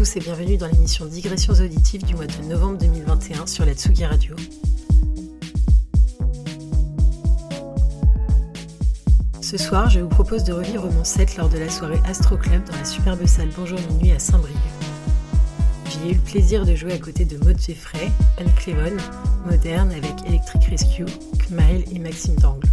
Et bienvenue dans l'émission Digressions auditives du mois de novembre 2021 sur la Tsugi Radio. Ce soir, je vous propose de revivre mon set lors de la soirée Astro Club dans la superbe salle Bonjour Minuit à Saint-Brieuc. J'y ai eu le plaisir de jouer à côté de Maud Jeffrey, Anne Clevon, Moderne avec Electric Rescue, Kmile et Maxime Dangle.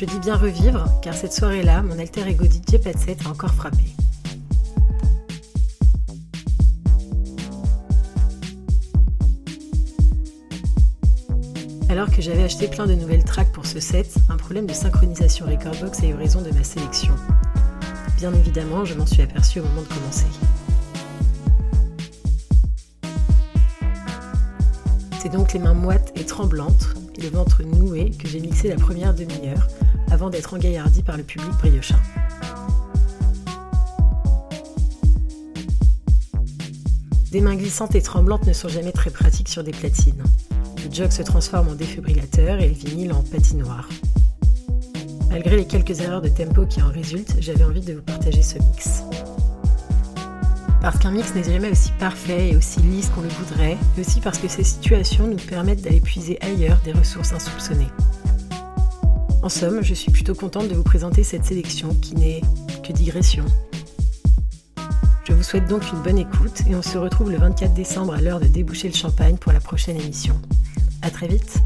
Je dis bien revivre, car cette soirée-là, mon alter ego DJ Patset a encore frappé. Alors que j'avais acheté plein de nouvelles tracks pour ce set, un problème de synchronisation Recordbox a eu raison de ma sélection. Bien évidemment, je m'en suis aperçu au moment de commencer. C'est donc les mains moites et tremblantes le ventre noué que j'ai mixé la première demi-heure avant d'être engaillardi par le public briochin. Des mains glissantes et tremblantes ne sont jamais très pratiques sur des platines. Le jog se transforme en défibrillateur et le vinyle en patinoire. Malgré les quelques erreurs de tempo qui en résultent, j'avais envie de vous partager ce mix. Parce qu'un mix n'est jamais aussi parfait et aussi lisse qu'on le voudrait, mais aussi parce que ces situations nous permettent d'aller puiser ailleurs des ressources insoupçonnées. En somme, je suis plutôt contente de vous présenter cette sélection qui n'est que digression. Je vous souhaite donc une bonne écoute et on se retrouve le 24 décembre à l'heure de déboucher le champagne pour la prochaine émission. A très vite